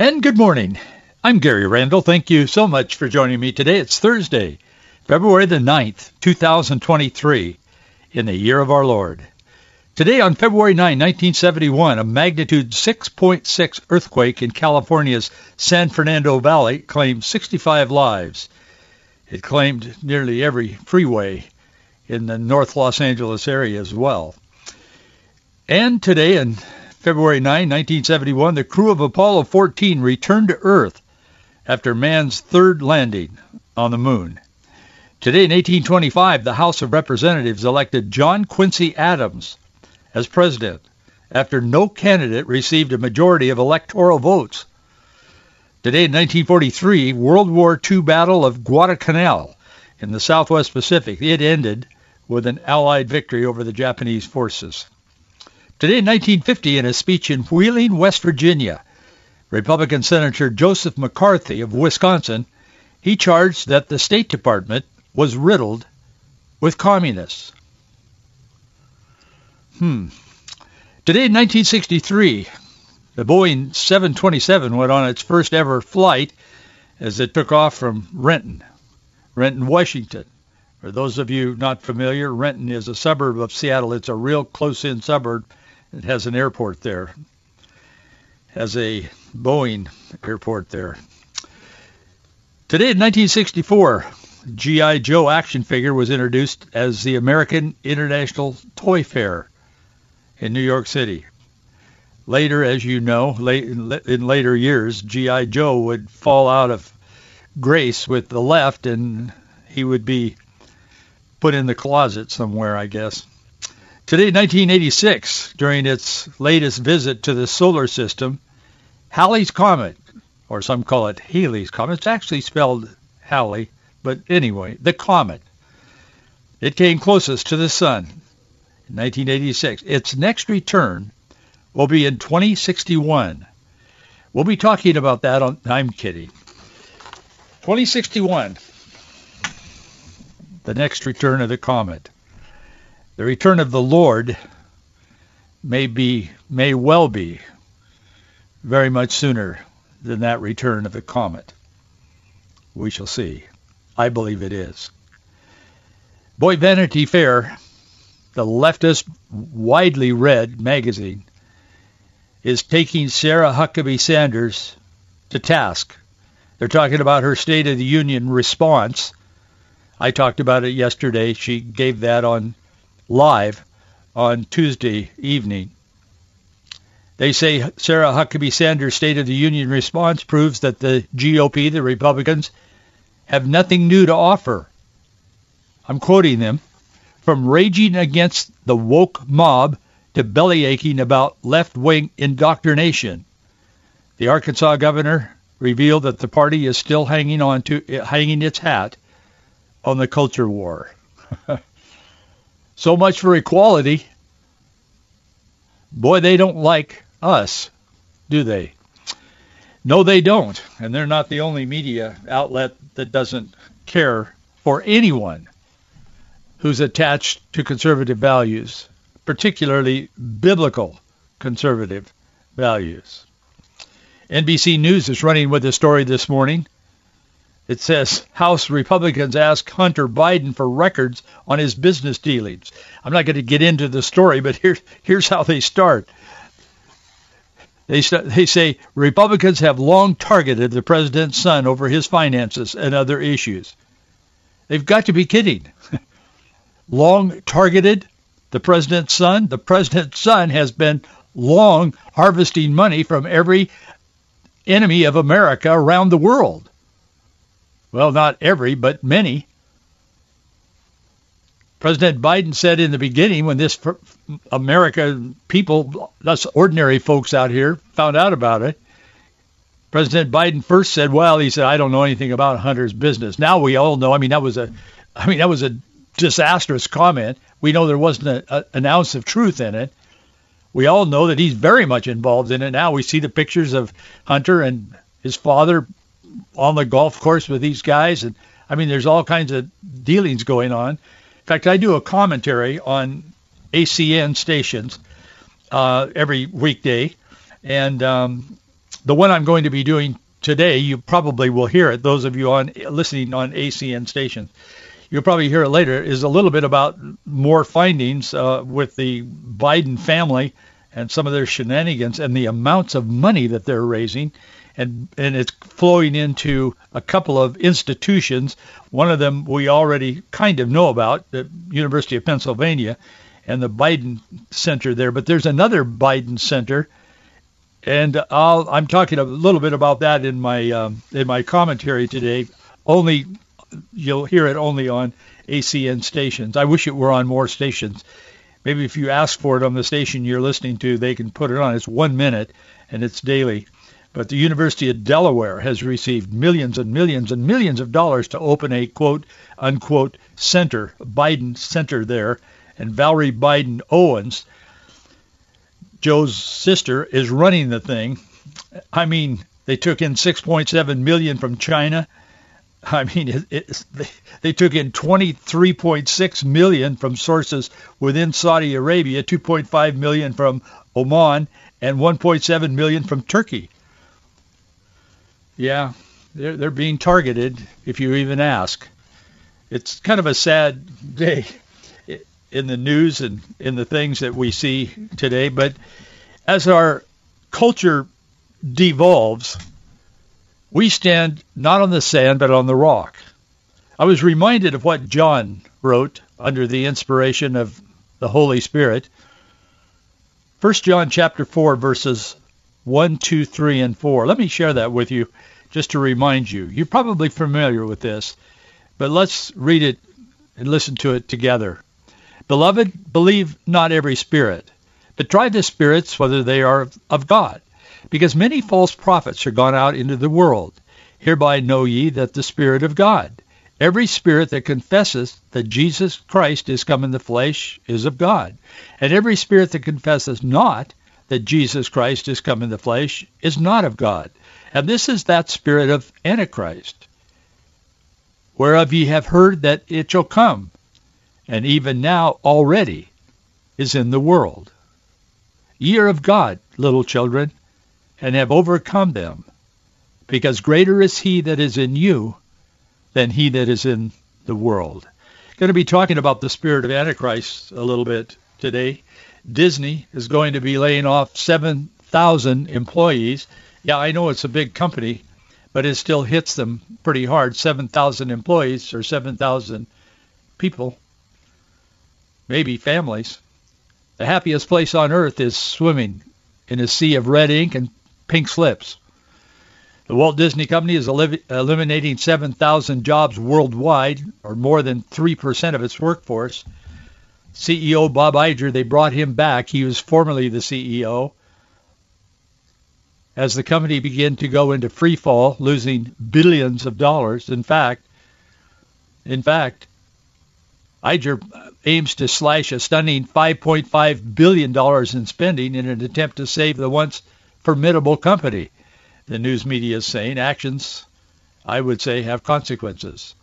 And good morning. I'm Gary Randall. Thank you so much for joining me today. It's Thursday, February the 9th, 2023, in the year of our Lord. Today on February 9, 1971, a magnitude 6.6 earthquake in California's San Fernando Valley claimed 65 lives. It claimed nearly every freeway in the North Los Angeles area as well. And today, on February 9, 1971, the crew of Apollo 14 returned to Earth after man's third landing on the moon. Today in 1825, the House of Representatives elected John Quincy Adams as president after no candidate received a majority of electoral votes. Today in 1943, World War II Battle of Guadalcanal in the Southwest Pacific. It ended with an Allied victory over the Japanese forces. Today in 1950, in a speech in Wheeling, West Virginia, Republican Senator Joseph McCarthy of Wisconsin, he charged that the State Department was riddled with communists. Hmm. Today in 1963, the Boeing 727 went on its first ever flight as it took off from Renton, Renton, Washington. For those of you not familiar, Renton is a suburb of Seattle. It's a real close-in suburb. It has an airport there. It Has a Boeing airport there. Today in 1964, G.I. Joe action figure was introduced as the American International Toy Fair in New York City. Later, as you know, in later years, G.I. Joe would fall out of grace with the left and he would be put in the closet somewhere, I guess. Today, 1986, during its latest visit to the solar system, Halley's Comet, or some call it Halley's Comet, it's actually spelled Halley, but anyway, the comet. It came closest to the sun in 1986. Its next return will be in 2061. We'll be talking about that on, I'm kidding. 2061 the next return of the comet. The return of the Lord may be, may well be, very much sooner than that return of the comet. We shall see. I believe it is. Boy, Vanity Fair, the leftist, widely read magazine, is taking Sarah Huckabee Sanders to task. They're talking about her State of the Union response I talked about it yesterday. She gave that on live on Tuesday evening. They say Sarah Huckabee Sanders' State of the Union response proves that the GOP, the Republicans, have nothing new to offer. I'm quoting them. From raging against the woke mob to bellyaching about left-wing indoctrination. The Arkansas governor revealed that the party is still hanging on to hanging its hat on the culture war. so much for equality. Boy, they don't like us, do they? No, they don't. And they're not the only media outlet that doesn't care for anyone who's attached to conservative values, particularly biblical conservative values. NBC News is running with a story this morning it says House Republicans ask Hunter Biden for records on his business dealings. I'm not going to get into the story, but here's here's how they start. They, they say Republicans have long targeted the president's son over his finances and other issues. They've got to be kidding. long targeted the president's son? The president's son has been long harvesting money from every enemy of America around the world. Well, not every, but many. President Biden said in the beginning when this America people, us ordinary folks out here, found out about it, President Biden first said, well, he said, I don't know anything about Hunter's business. Now we all know. I mean, that was a, I mean, that was a disastrous comment. We know there wasn't a, a, an ounce of truth in it. We all know that he's very much involved in it now. We see the pictures of Hunter and his father on the golf course with these guys. And I mean, there's all kinds of dealings going on. In fact, I do a commentary on ACN stations uh, every weekday. And um, the one I'm going to be doing today, you probably will hear it. Those of you on listening on ACN stations, you'll probably hear it later. Is a little bit about more findings uh, with the Biden family and some of their shenanigans and the amounts of money that they're raising. And, and it's flowing into a couple of institutions. One of them we already kind of know about, the University of Pennsylvania and the Biden Center there. But there's another Biden Center and I'll, I'm talking a little bit about that in my um, in my commentary today. Only you'll hear it only on ACN stations. I wish it were on more stations. Maybe if you ask for it on the station you're listening to, they can put it on. It's one minute and it's daily. But the University of Delaware has received millions and millions and millions of dollars to open a quote unquote center, Biden Center there. And Valerie Biden Owens Joe's sister, is running the thing. I mean, they took in 6.7 million from China. I mean, it, it, they, they took in 23.6 million from sources within Saudi Arabia, 2.5 million from Oman, and 1.7 million from Turkey. Yeah, they're they're being targeted. If you even ask, it's kind of a sad day in the news and in the things that we see today. But as our culture devolves, we stand not on the sand but on the rock. I was reminded of what John wrote under the inspiration of the Holy Spirit. 1 John chapter 4 verses 1, 2, 3, and 4. Let me share that with you just to remind you. You're probably familiar with this, but let's read it and listen to it together. Beloved, believe not every spirit, but try the spirits whether they are of God, because many false prophets are gone out into the world. Hereby know ye that the Spirit of God. Every spirit that confesseth that Jesus Christ is come in the flesh is of God. And every spirit that confesseth not that Jesus Christ is come in the flesh is not of God. And this is that spirit of Antichrist, whereof ye have heard that it shall come, and even now already is in the world. Ye are of God, little children, and have overcome them, because greater is he that is in you than he that is in the world. Going to be talking about the spirit of Antichrist a little bit today. Disney is going to be laying off 7,000 employees. Yeah, I know it's a big company, but it still hits them pretty hard. 7,000 employees or 7,000 people maybe families. The happiest place on earth is swimming in a sea of red ink and pink slips. The Walt Disney Company is eliminating 7,000 jobs worldwide, or more than 3% of its workforce. CEO Bob Iger, they brought him back. He was formerly the CEO. As the company began to go into free fall, losing billions of dollars. In fact, in fact, Iger aims to slash a stunning $5.5 billion in spending in an attempt to save the once formidable company. The news media is saying actions, I would say, have consequences.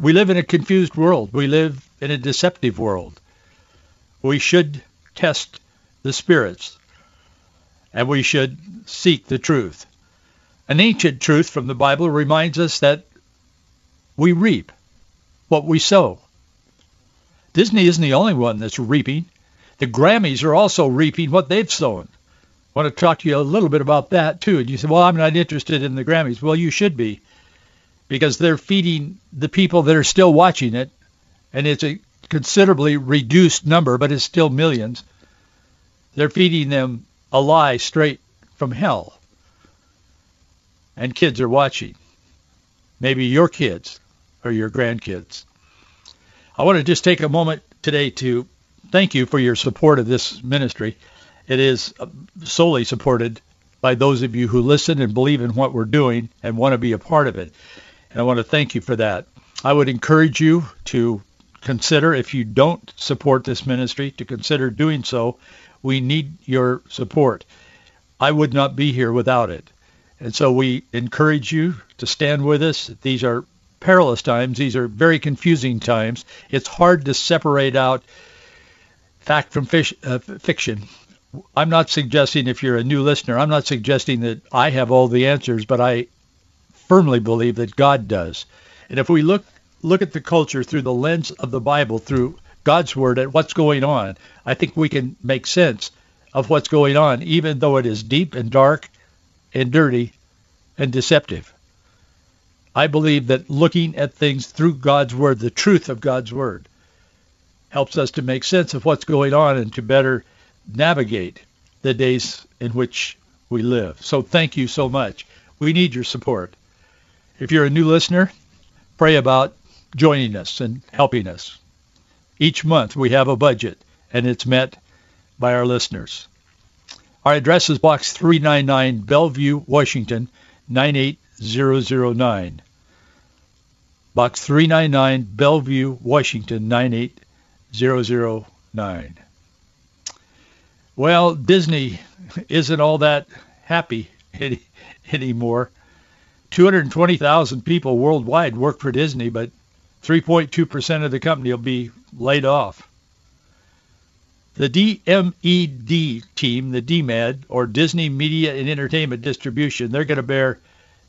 We live in a confused world. We live in a deceptive world. We should test the spirits, and we should seek the truth. An ancient truth from the Bible reminds us that we reap what we sow. Disney isn't the only one that's reaping. The Grammys are also reaping what they've sown. I want to talk to you a little bit about that too. And you say, well, I'm not interested in the Grammys. Well, you should be because they're feeding the people that are still watching it. And it's a considerably reduced number, but it's still millions. They're feeding them a lie straight from hell. And kids are watching. Maybe your kids or your grandkids. I want to just take a moment today to thank you for your support of this ministry. It is uh, solely supported by those of you who listen and believe in what we're doing and want to be a part of it. And I want to thank you for that. I would encourage you to consider, if you don't support this ministry, to consider doing so. We need your support. I would not be here without it. And so we encourage you to stand with us. These are perilous times. These are very confusing times. It's hard to separate out fact from fish, uh, fiction. I'm not suggesting, if you're a new listener, I'm not suggesting that I have all the answers, but I firmly believe that God does. And if we look look at the culture through the lens of the Bible, through God's word, at what's going on, I think we can make sense of what's going on, even though it is deep and dark and dirty and deceptive. I believe that looking at things through God's word, the truth of God's word, helps us to make sense of what's going on and to better navigate the days in which we live. So thank you so much. We need your support. If you're a new listener, pray about joining us and helping us. Each month we have a budget and it's met by our listeners. Our address is Box 399, Bellevue, Washington, 98009. Box 399, Bellevue, Washington, 98009. Well, Disney isn't all that happy any, anymore. 220,000 people worldwide work for Disney, but 3.2% of the company will be laid off. The DMED team, the DMED, or Disney Media and Entertainment Distribution, they're going to bear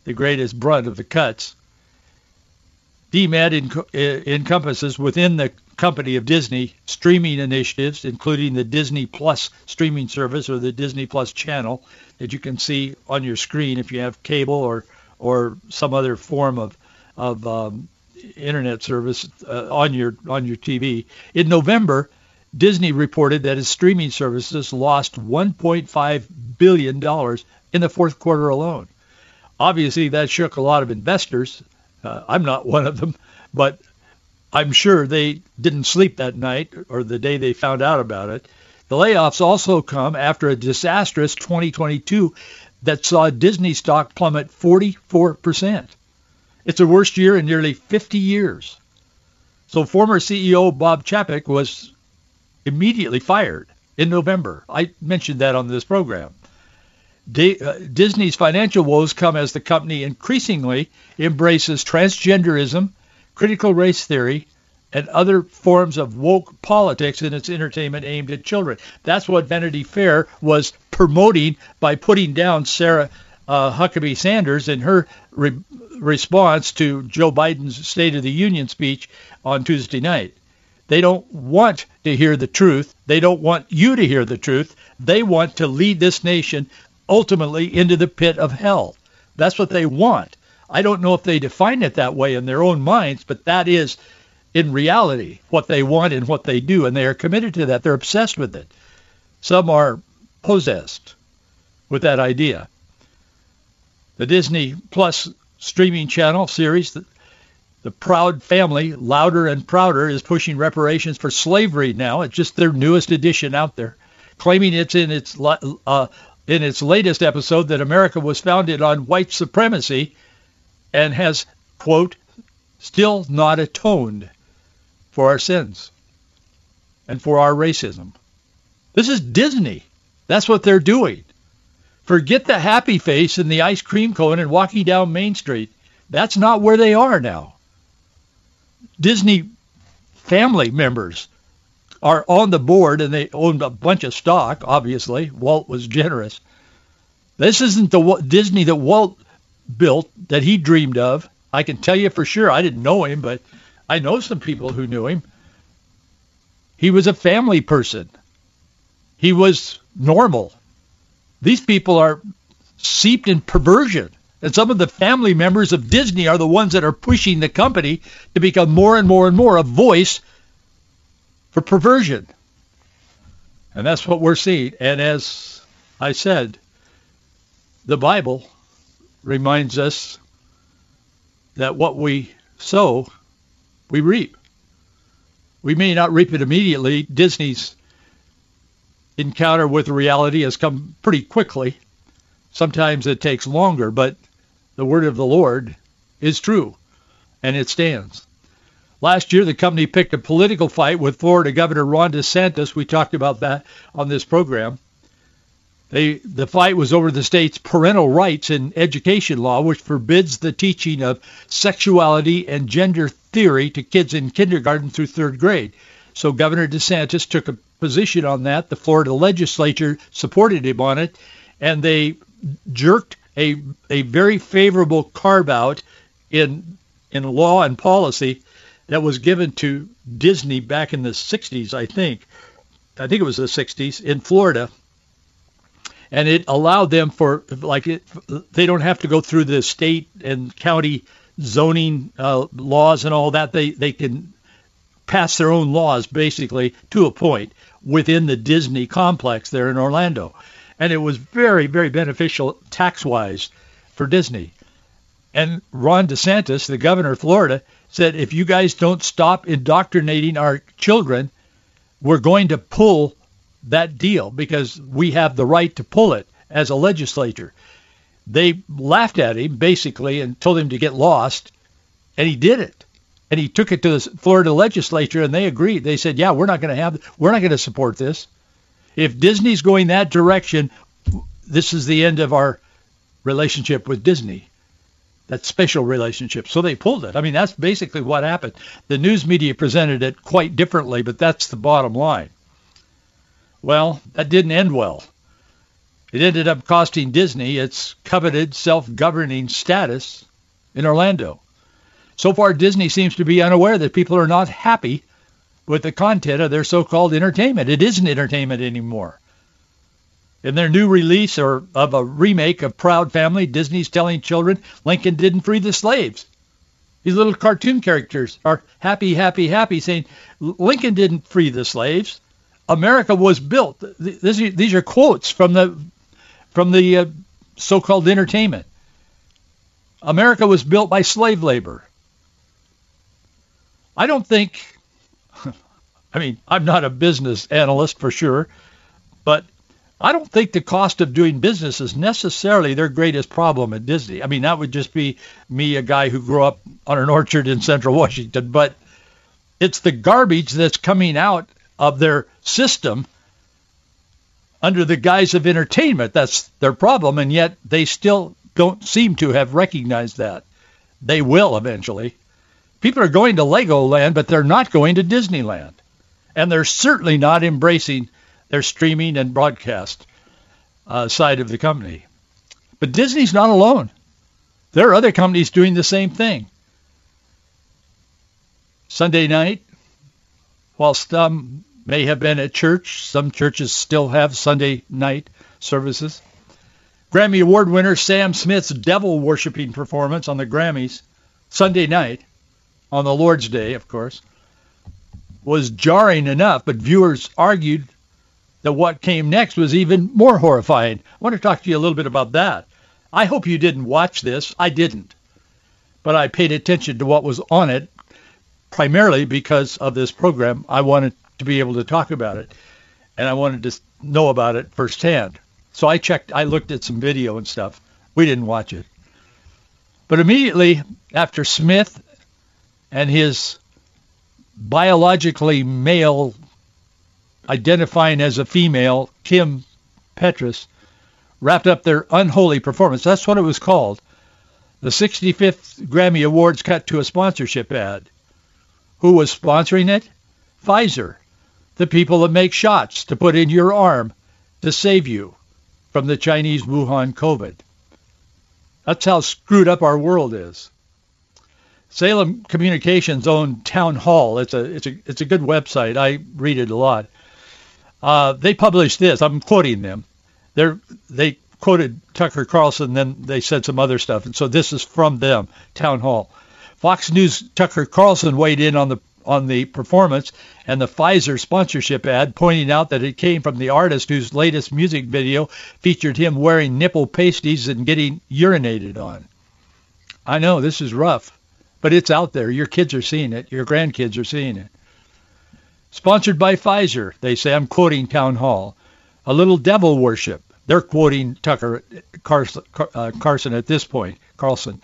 the greatest brunt of the cuts. DMED enc- encompasses within the company of Disney streaming initiatives, including the Disney Plus streaming service or the Disney Plus channel that you can see on your screen if you have cable or or some other form of of um, internet service uh, on your on your TV. In November, Disney reported that its streaming services lost 1.5 billion dollars in the fourth quarter alone. Obviously, that shook a lot of investors. Uh, I'm not one of them, but I'm sure they didn't sleep that night or the day they found out about it. The layoffs also come after a disastrous 2022 that saw Disney stock plummet 44%. It's the worst year in nearly 50 years. So former CEO Bob Chapek was immediately fired in November. I mentioned that on this program. D- uh, Disney's financial woes come as the company increasingly embraces transgenderism critical race theory, and other forms of woke politics in its entertainment aimed at children. That's what Vanity Fair was promoting by putting down Sarah uh, Huckabee Sanders in her re- response to Joe Biden's State of the Union speech on Tuesday night. They don't want to hear the truth. They don't want you to hear the truth. They want to lead this nation ultimately into the pit of hell. That's what they want. I don't know if they define it that way in their own minds, but that is in reality what they want and what they do, and they are committed to that. They're obsessed with it. Some are possessed with that idea. The Disney Plus streaming channel series, the, the Proud Family, Louder and Prouder, is pushing reparations for slavery now. It's just their newest edition out there, claiming it's in its uh, in its latest episode that America was founded on white supremacy and has, quote, still not atoned for our sins and for our racism. This is Disney. That's what they're doing. Forget the happy face and the ice cream cone and walking down Main Street. That's not where they are now. Disney family members are on the board and they own a bunch of stock, obviously. Walt was generous. This isn't the Disney that Walt built that he dreamed of. I can tell you for sure. I didn't know him, but I know some people who knew him. He was a family person. He was normal. These people are seeped in perversion. And some of the family members of Disney are the ones that are pushing the company to become more and more and more a voice for perversion. And that's what we're seeing. And as I said, the Bible reminds us that what we sow, we reap. We may not reap it immediately. Disney's encounter with reality has come pretty quickly. Sometimes it takes longer, but the word of the Lord is true, and it stands. Last year, the company picked a political fight with Florida Governor Ron DeSantis. We talked about that on this program. They, the fight was over the state's parental rights in education law, which forbids the teaching of sexuality and gender theory to kids in kindergarten through third grade. So Governor DeSantis took a position on that. The Florida legislature supported him on it, and they jerked a a very favorable carve out in in law and policy that was given to Disney back in the 60s, I think. I think it was the 60s in Florida. And it allowed them for, like, it, they don't have to go through the state and county zoning uh, laws and all that. They, they can pass their own laws, basically, to a point within the Disney complex there in Orlando. And it was very, very beneficial tax-wise for Disney. And Ron DeSantis, the governor of Florida, said, if you guys don't stop indoctrinating our children, we're going to pull that deal because we have the right to pull it as a legislature. They laughed at him basically and told him to get lost, and he did it. And he took it to the Florida legislature, and they agreed. They said, "Yeah, we're not going to have, we're not going to support this. If Disney's going that direction, this is the end of our relationship with Disney." that special relationship. So they pulled it. I mean, that's basically what happened. The news media presented it quite differently, but that's the bottom line. Well, that didn't end well. It ended up costing Disney its coveted self-governing status in Orlando. So far, Disney seems to be unaware that people are not happy with the content of their so-called entertainment. It isn't entertainment anymore. In their new release or of a remake of Proud Family, Disney's telling children Lincoln didn't free the slaves. These little cartoon characters are happy, happy, happy, saying Lincoln didn't free the slaves. America was built. These are quotes from the from the uh, so-called entertainment. America was built by slave labor. I don't think. I mean, I'm not a business analyst for sure, but I don't think the cost of doing business is necessarily their greatest problem at Disney. I mean, that would just be me, a guy who grew up on an orchard in central Washington. But it's the garbage that's coming out of their system under the guise of entertainment. That's their problem, and yet they still don't seem to have recognized that. They will eventually. People are going to Legoland, but they're not going to Disneyland. And they're certainly not embracing their streaming and broadcast uh, side of the company. But Disney's not alone. There are other companies doing the same thing. Sunday night, while some may have been at church, some churches still have Sunday night services. Grammy Award winner Sam Smith's devil worshiping performance on the Grammys Sunday night, on the Lord's Day, of course, was jarring enough, but viewers argued that what came next was even more horrifying. I want to talk to you a little bit about that. I hope you didn't watch this. I didn't. But I paid attention to what was on it primarily because of this program. I wanted to be able to talk about it and I wanted to know about it firsthand. So I checked, I looked at some video and stuff. We didn't watch it. But immediately after Smith and his biologically male identifying as a female, Kim Petras, wrapped up their unholy performance. That's what it was called. The 65th Grammy Awards cut to a sponsorship ad. Who was sponsoring it? Pfizer, the people that make shots to put in your arm to save you from the Chinese Wuhan COVID. That's how screwed up our world is. Salem Communications owned Town Hall. It's a it's a it's a good website. I read it a lot. Uh, they published this. I'm quoting them. They're, they quoted Tucker Carlson, then they said some other stuff. And so this is from them, Town Hall. Fox News Tucker Carlson weighed in on the on the performance and the Pfizer sponsorship ad, pointing out that it came from the artist whose latest music video featured him wearing nipple pasties and getting urinated on. I know this is rough, but it's out there. Your kids are seeing it. Your grandkids are seeing it. Sponsored by Pfizer, they say. I'm quoting Town Hall. A little devil worship They're quoting Tucker Carlson, uh, Carlson at this point, Carlson.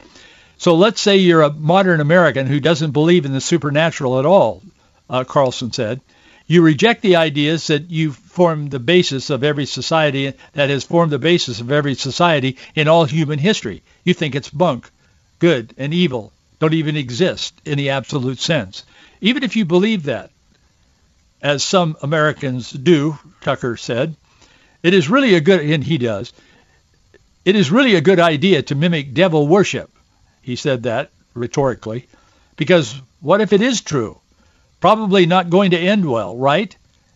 So let's say you're a modern American who doesn't believe in the supernatural at all, uh, Carlson said. You reject the ideas that you form the basis of every society, that has formed the basis of every society in all human history. You think it's bunk, good and evil, don't even exist in the absolute sense. Even if you believe that, as some Americans do, Tucker said, it is really a good, and he does, it is really a good idea to mimic devil worship. He said that rhetorically, because what if it is true? Probably not going to end well, right?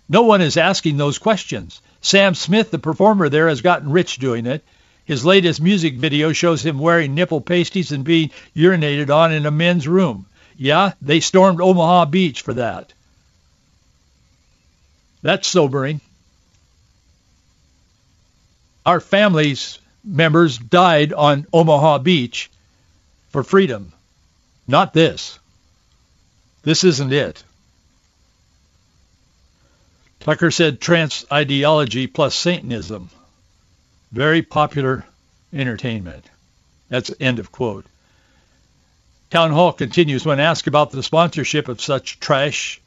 No one is asking those questions. Sam Smith, the performer there, has gotten rich doing it. His latest music video shows him wearing nipple pasties and being urinated on in a men's room. Yeah, they stormed Omaha Beach for that. That's sobering. Our family's members died on Omaha Beach for freedom. Not this. This isn't it. Tucker said trans ideology plus Satanism. Very popular entertainment. That's end of quote. Town Hall continues when asked about the sponsorship of such trash.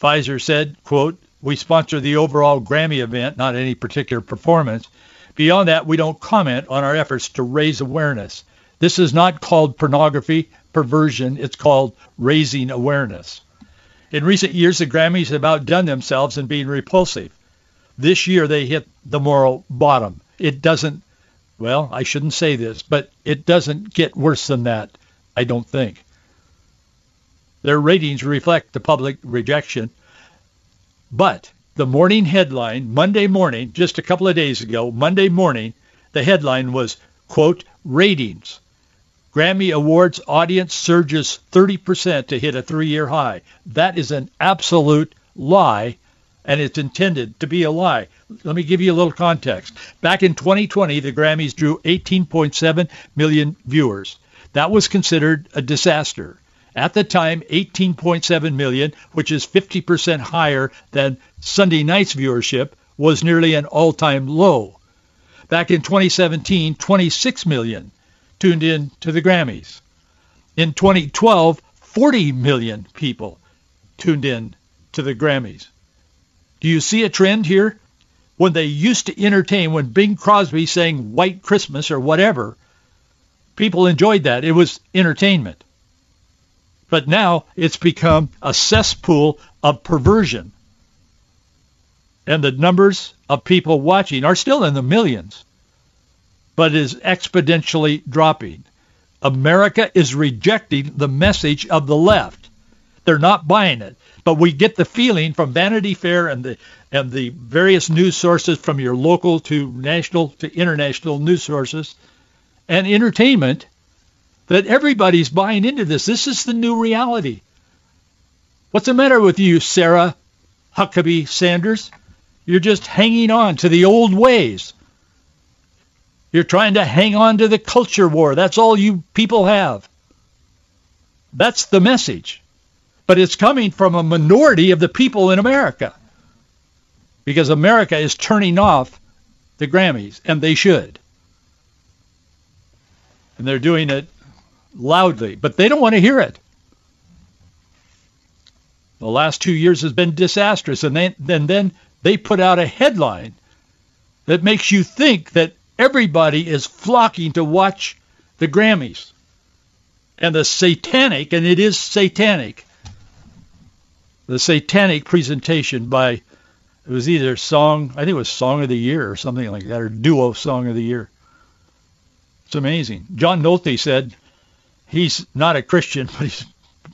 Pfizer said, quote, we sponsor the overall Grammy event, not any particular performance. Beyond that, we don't comment on our efforts to raise awareness. This is not called pornography, perversion. It's called raising awareness. In recent years, the Grammys have outdone themselves in being repulsive. This year, they hit the moral bottom. It doesn't, well, I shouldn't say this, but it doesn't get worse than that, I don't think. Their ratings reflect the public rejection but the morning headline, Monday morning, just a couple of days ago, Monday morning, the headline was, quote, ratings. Grammy Awards audience surges 30% to hit a three-year high. That is an absolute lie, and it's intended to be a lie. Let me give you a little context. Back in 2020, the Grammys drew 18.7 million viewers. That was considered a disaster. At the time, 18.7 million, which is 50% higher than Sunday night's viewership, was nearly an all-time low. Back in 2017, 26 million tuned in to the Grammys. In 2012, 40 million people tuned in to the Grammys. Do you see a trend here? When they used to entertain, when Bing Crosby sang White Christmas or whatever, people enjoyed that. It was entertainment. But now it's become a cesspool of perversion. And the numbers of people watching are still in the millions, but is exponentially dropping. America is rejecting the message of the left. They're not buying it. But we get the feeling from Vanity Fair and the and the various news sources from your local to national to international news sources and entertainment that everybody's buying into this. This is the new reality. What's the matter with you, Sarah Huckabee Sanders? You're just hanging on to the old ways. You're trying to hang on to the culture war. That's all you people have. That's the message. But it's coming from a minority of the people in America. Because America is turning off the Grammys, and they should. And they're doing it loudly, but they don't want to hear it. The last two years has been disastrous, and then, then, they put out a headline that makes you think that everybody is flocking to watch the Grammys. And the satanic, and it is satanic, the satanic presentation by, it was either song, I think it was Song of the Year or something like that, or Duo Song of the Year. It's amazing. John Nolte said, he's not a Christian, but he's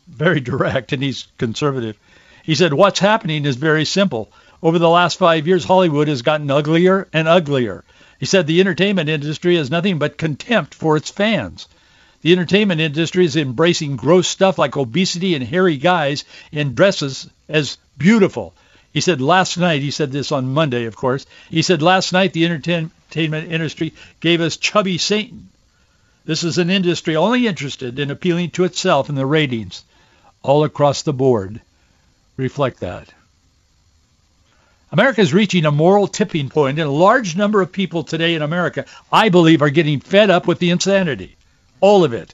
very direct and he's conservative. He said, what's happening is very simple. Over the last five years, Hollywood has gotten uglier and uglier. He said the entertainment industry has nothing but contempt for its fans. The entertainment industry is embracing gross stuff like obesity and hairy guys in dresses as beautiful. He said last night, he said this on Monday, of course, he said last night the entertainment industry gave us chubby Satan. This is an industry only interested in appealing to itself and the ratings all across the board reflect that. America is reaching a moral tipping point, and a large number of people today in America, I believe, are getting fed up with the insanity. All of it.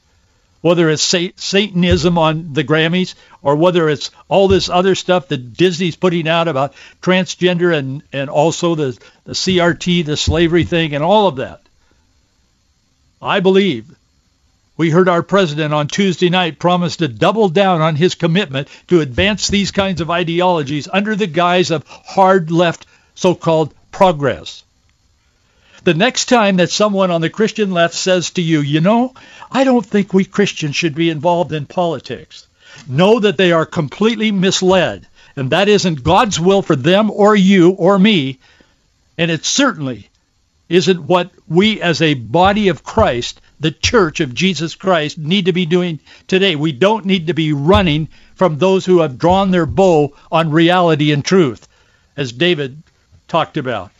Whether it's Satanism on the Grammys or whether it's all this other stuff that Disney's putting out about transgender and, and also the, the CRT, the slavery thing, and all of that. I believe we heard our president on Tuesday night promise to double down on his commitment to advance these kinds of ideologies under the guise of hard left so-called progress. The next time that someone on the Christian left says to you, you know, I don't think we Christians should be involved in politics, know that they are completely misled, and that isn't God's will for them or you or me, and it certainly isn't what we as a body of Christ the church of Jesus Christ need to be doing today. We don't need to be running from those who have drawn their bow on reality and truth, as David talked about.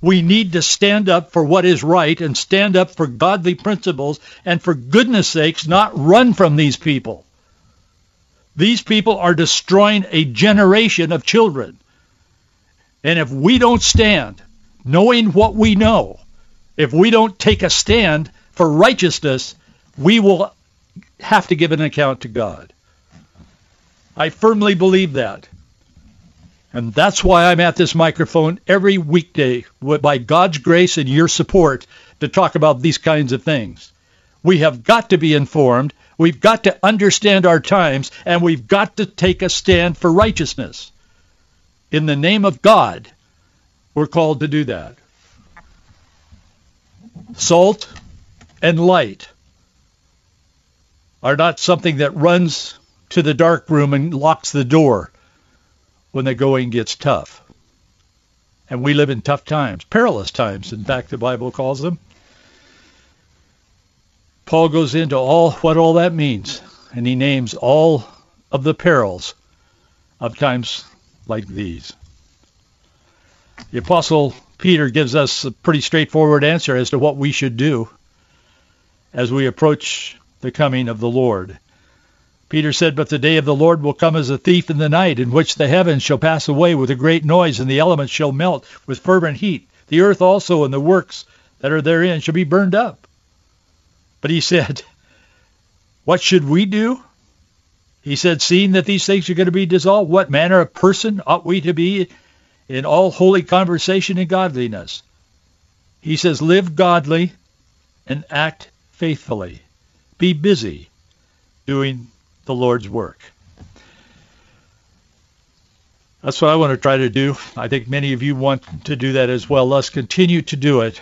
We need to stand up for what is right and stand up for godly principles and for goodness sakes not run from these people. These people are destroying a generation of children. And if we don't stand, knowing what we know, if we don't take a stand, for righteousness, we will have to give an account to God. I firmly believe that. And that's why I'm at this microphone every weekday by God's grace and your support to talk about these kinds of things. We have got to be informed. We've got to understand our times, and we've got to take a stand for righteousness. In the name of God, we're called to do that. Salt and light are not something that runs to the dark room and locks the door when the going gets tough. And we live in tough times, perilous times, in fact, the Bible calls them. Paul goes into all what all that means, and he names all of the perils of times like these. The Apostle Peter gives us a pretty straightforward answer as to what we should do as we approach the coming of the Lord. Peter said, But the day of the Lord will come as a thief in the night, in which the heavens shall pass away with a great noise, and the elements shall melt with fervent heat. The earth also and the works that are therein shall be burned up. But he said, What should we do? He said, Seeing that these things are going to be dissolved, what manner of person ought we to be in all holy conversation and godliness? He says, Live godly and act faithfully. Be busy doing the Lord's work. That's what I want to try to do. I think many of you want to do that as well. Let's continue to do it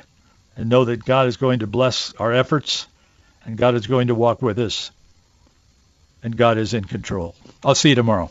and know that God is going to bless our efforts and God is going to walk with us and God is in control. I'll see you tomorrow.